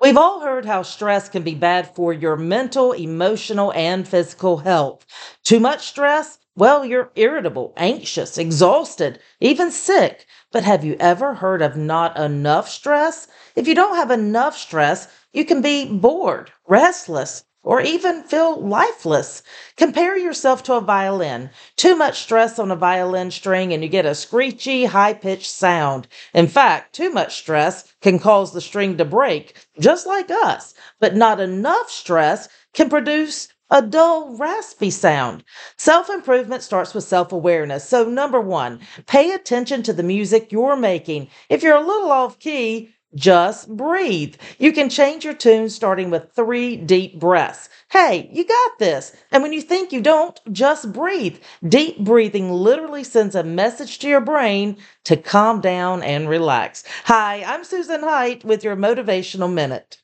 We've all heard how stress can be bad for your mental, emotional, and physical health. Too much stress? Well, you're irritable, anxious, exhausted, even sick. But have you ever heard of not enough stress? If you don't have enough stress, you can be bored, restless, or even feel lifeless. Compare yourself to a violin. Too much stress on a violin string and you get a screechy, high pitched sound. In fact, too much stress can cause the string to break, just like us. But not enough stress can produce a dull, raspy sound. Self improvement starts with self awareness. So, number one, pay attention to the music you're making. If you're a little off key, just breathe. You can change your tune starting with three deep breaths. Hey, you got this. And when you think you don't, just breathe. Deep breathing literally sends a message to your brain to calm down and relax. Hi, I'm Susan Hite with your Motivational Minute.